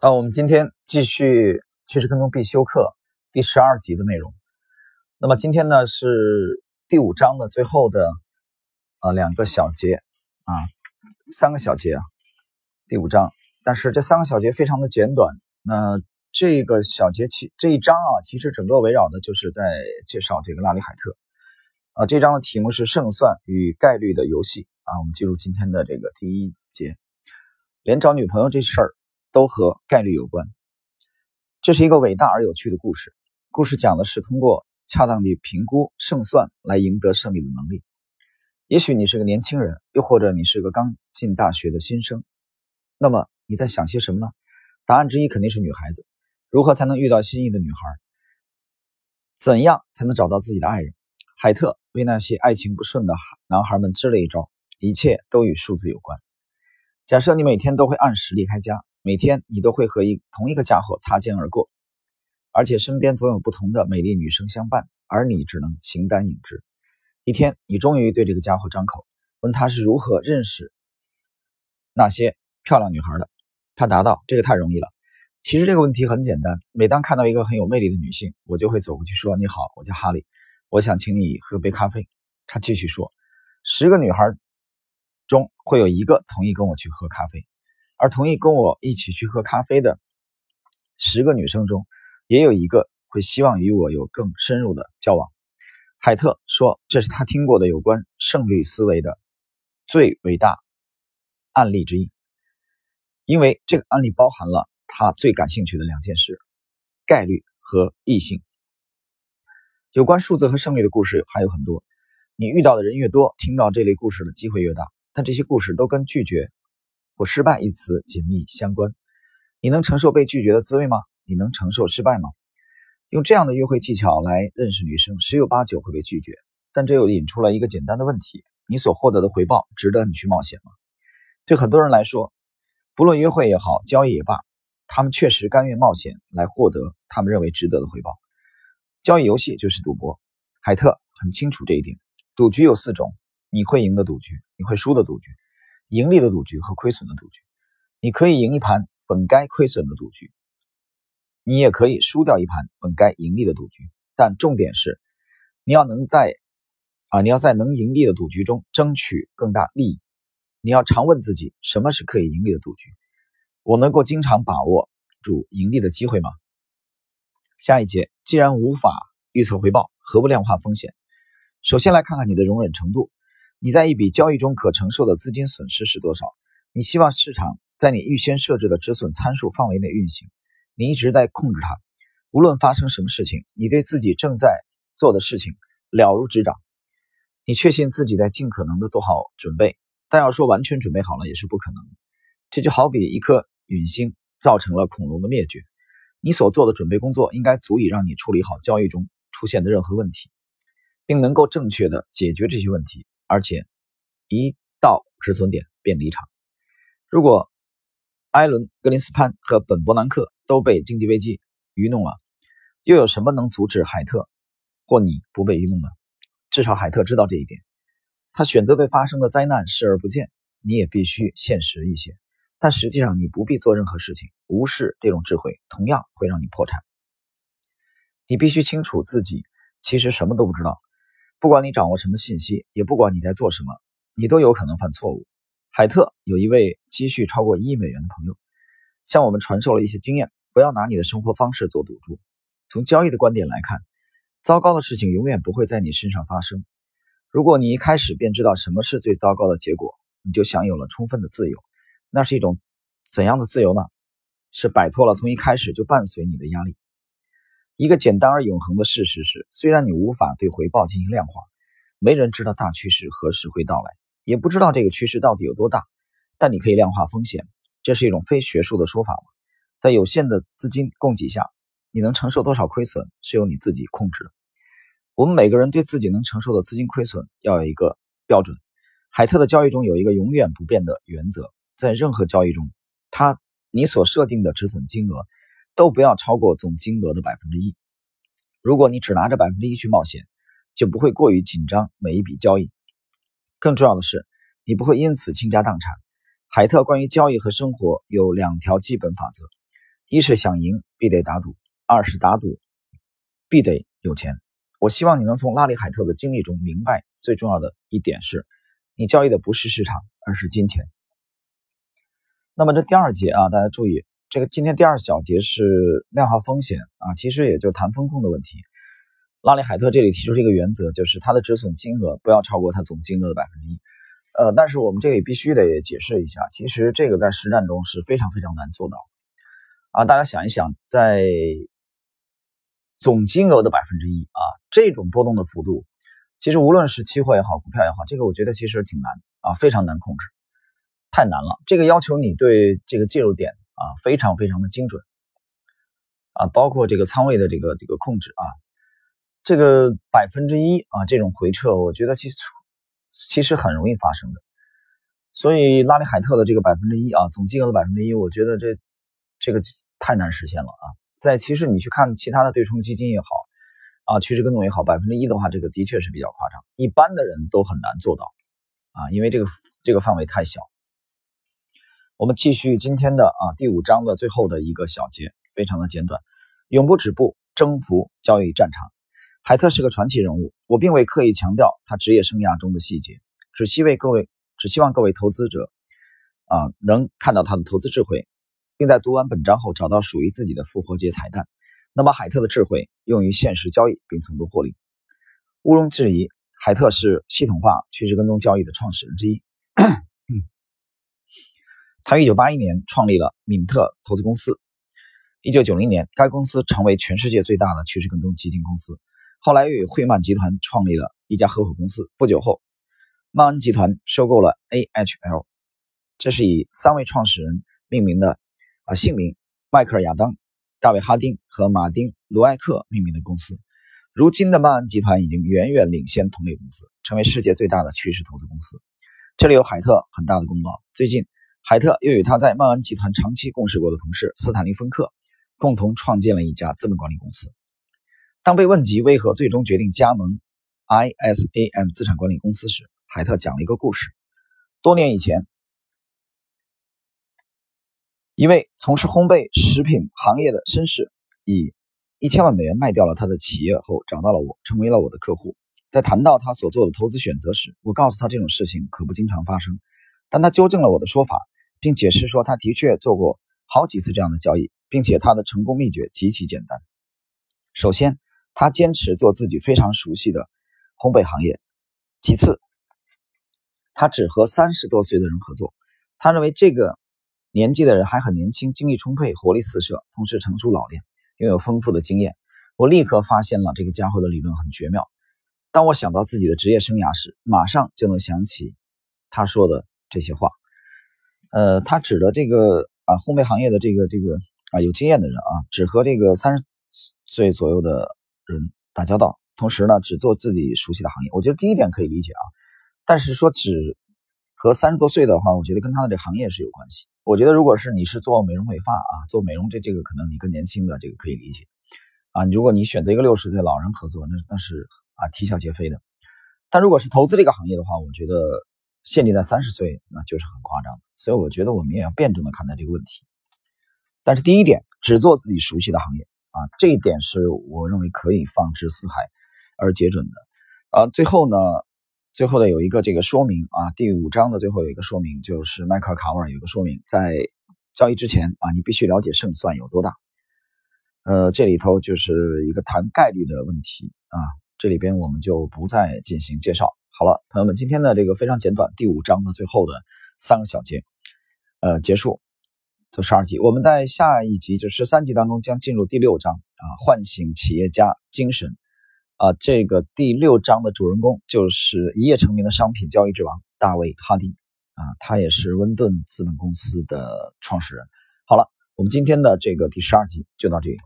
啊，我们今天继续趋势跟踪必修课第十二集的内容。那么今天呢是第五章的最后的呃两个小节啊，三个小节啊，第五章。但是这三个小节非常的简短。那这个小节其这一章啊，其实整个围绕的就是在介绍这个拉里海特啊。这章的题目是胜算与概率的游戏啊。我们进入今天的这个第一节，连找女朋友这事儿。都和概率有关。这是一个伟大而有趣的故事。故事讲的是通过恰当的评估胜算来赢得胜利的能力。也许你是个年轻人，又或者你是个刚进大学的新生。那么你在想些什么呢？答案之一肯定是女孩子。如何才能遇到心仪的女孩？怎样才能找到自己的爱人？海特为那些爱情不顺的男孩们支了一招，一切都与数字有关。假设你每天都会按时离开家。每天你都会和一同一个家伙擦肩而过，而且身边总有不同的美丽女生相伴，而你只能形单影只。一天，你终于对这个家伙张口，问他是如何认识那些漂亮女孩的。他答道：“这个太容易了。其实这个问题很简单。每当看到一个很有魅力的女性，我就会走过去说：‘你好，我叫哈利，我想请你喝杯咖啡。’他继续说：‘十个女孩中会有一个同意跟我去喝咖啡。’”而同意跟我一起去喝咖啡的十个女生中，也有一个会希望与我有更深入的交往。海特说：“这是他听过的有关胜率思维的最伟大案例之一，因为这个案例包含了他最感兴趣的两件事：概率和异性。有关数字和胜率的故事还有很多，你遇到的人越多，听到这类故事的机会越大。但这些故事都跟拒绝。”或失败一词紧密相关。你能承受被拒绝的滋味吗？你能承受失败吗？用这样的约会技巧来认识女生，十有八九会被拒绝。但这又引出了一个简单的问题：你所获得的回报值得你去冒险吗？对很多人来说，不论约会也好，交易也罢，他们确实甘愿冒险来获得他们认为值得的回报。交易游戏就是赌博。海特很清楚这一点。赌局有四种：你会赢的赌局，你会输的赌局。盈利的赌局和亏损的赌局，你可以赢一盘本该亏损的赌局，你也可以输掉一盘本该盈利的赌局。但重点是，你要能在啊，你要在能盈利的赌局中争取更大利益。你要常问自己，什么是可以盈利的赌局？我能够经常把握住盈利的机会吗？下一节，既然无法预测回报，何不量化风险？首先来看看你的容忍程度。你在一笔交易中可承受的资金损失是多少？你希望市场在你预先设置的止损参数范围内运行，你一直在控制它。无论发生什么事情，你对自己正在做的事情了如指掌。你确信自己在尽可能的做好准备，但要说完全准备好了也是不可能的。这就好比一颗陨星造成了恐龙的灭绝，你所做的准备工作应该足以让你处理好交易中出现的任何问题，并能够正确的解决这些问题。而且，一到止损点便离场。如果艾伦·格林斯潘和本·伯南克都被经济危机愚弄了，又有什么能阻止海特或你不被愚弄呢？至少海特知道这一点。他选择对发生的灾难视而不见。你也必须现实一些。但实际上，你不必做任何事情。无视这种智慧，同样会让你破产。你必须清楚自己其实什么都不知道。不管你掌握什么信息，也不管你在做什么，你都有可能犯错误。海特有一位积蓄超过一亿美元的朋友，向我们传授了一些经验：不要拿你的生活方式做赌注。从交易的观点来看，糟糕的事情永远不会在你身上发生。如果你一开始便知道什么是最糟糕的结果，你就享有了充分的自由。那是一种怎样的自由呢？是摆脱了从一开始就伴随你的压力。一个简单而永恒的事实是，虽然你无法对回报进行量化，没人知道大趋势何时会到来，也不知道这个趋势到底有多大，但你可以量化风险。这是一种非学术的说法吗？在有限的资金供给下，你能承受多少亏损是由你自己控制的。我们每个人对自己能承受的资金亏损要有一个标准。海特的交易中有一个永远不变的原则，在任何交易中，他你所设定的止损金额。都不要超过总金额的百分之一。如果你只拿着百分之一去冒险，就不会过于紧张每一笔交易。更重要的是，你不会因此倾家荡产。海特关于交易和生活有两条基本法则：一是想赢必得打赌，二是打赌必得有钱。我希望你能从拉里海特的经历中明白，最重要的一点是，你交易的不是市场，而是金钱。那么这第二节啊，大家注意，这个今天第二小节是量化风险啊，其实也就是谈风控的问题。拉里海特这里提出一个原则，就是它的止损金额不要超过它总金额的百分之一。呃，但是我们这里必须得解释一下，其实这个在实战中是非常非常难做到啊。大家想一想，在总金额的百分之一啊，这种波动的幅度，其实无论是期货也好，股票也好，这个我觉得其实挺难啊，非常难控制，太难了。这个要求你对这个介入点啊，非常非常的精准啊，包括这个仓位的这个这个控制啊。这个百分之一啊，这种回撤，我觉得其实其实很容易发生的。所以拉里海特的这个百分之一啊，总金额的百分之一，我觉得这这个太难实现了啊。在其实你去看其他的对冲基金也好啊，趋势跟踪也好，百分之一的话，这个的确是比较夸张，一般的人都很难做到啊，因为这个这个范围太小。我们继续今天的啊第五章的最后的一个小节，非常的简短，永不止步，征服交易战场。海特是个传奇人物，我并未刻意强调他职业生涯中的细节，只希为各位，只希望各位投资者啊能看到他的投资智慧，并在读完本章后找到属于自己的复活节彩蛋，能把海特的智慧用于现实交易，并从中获利。毋庸置疑，海特是系统化趋势跟踪交易的创始人之一。他于1981年创立了敏特投资公司，1990年该公司成为全世界最大的趋势跟踪基金公司。后来又与惠曼集团创立了一家合伙公司。不久后，曼恩集团收购了 AHL，这是以三位创始人命名的啊姓名迈克尔·亚当、大卫·哈丁和马丁·卢埃克命名的公司。如今的曼恩集团已经远远领先同类公司，成为世界最大的趋势投资公司。这里有海特很大的功劳。最近，海特又与他在曼恩集团长期共事过的同事斯坦利·芬克共同创建了一家资本管理公司。当被问及为何最终决定加盟 ISAM 资产管理公司时，海特讲了一个故事。多年以前，一位从事烘焙食品行业的绅士以一千万美元卖掉了他的企业后，找到了我，成为了我的客户。在谈到他所做的投资选择时，我告诉他这种事情可不经常发生，但他纠正了我的说法，并解释说他的确做过好几次这样的交易，并且他的成功秘诀极其简单。首先，他坚持做自己非常熟悉的烘焙行业。其次，他只和三十多岁的人合作。他认为这个年纪的人还很年轻，精力充沛，活力四射，同时成熟老练，拥有丰富的经验。我立刻发现了这个家伙的理论很绝妙。当我想到自己的职业生涯时，马上就能想起他说的这些话。呃，他指的这个啊，烘焙行业的这个这个啊有经验的人啊，只和这个三十岁左右的。人打交道，同时呢，只做自己熟悉的行业。我觉得第一点可以理解啊，但是说只和三十多岁的话，我觉得跟他的这行业是有关系。我觉得如果是你是做美容美发啊，做美容这这个可能你更年轻的这个可以理解啊。如果你选择一个六十岁老人合作，那那是啊啼笑皆非的。但如果是投资这个行业的话，我觉得限定在三十岁那就是很夸张的。所以我觉得我们也要辩证的看待这个问题。但是第一点，只做自己熟悉的行业。啊，这一点是我认为可以放之四海而皆准的。啊，最后呢，最后的有一个这个说明啊，第五章的最后有一个说明，就是迈克尔卡沃尔有个说明，在交易之前啊，你必须了解胜算有多大。呃，这里头就是一个谈概率的问题啊，这里边我们就不再进行介绍。好了，朋友们，今天的这个非常简短，第五章的最后的三个小节，呃，结束。这十二集，我们在下一集就十三集当中将进入第六章啊，唤醒企业家精神啊。这个第六章的主人公就是一夜成名的商品交易之王大卫哈丁啊，他也是温顿资本公司的创始人。好了，我们今天的这个第十二集就到这里。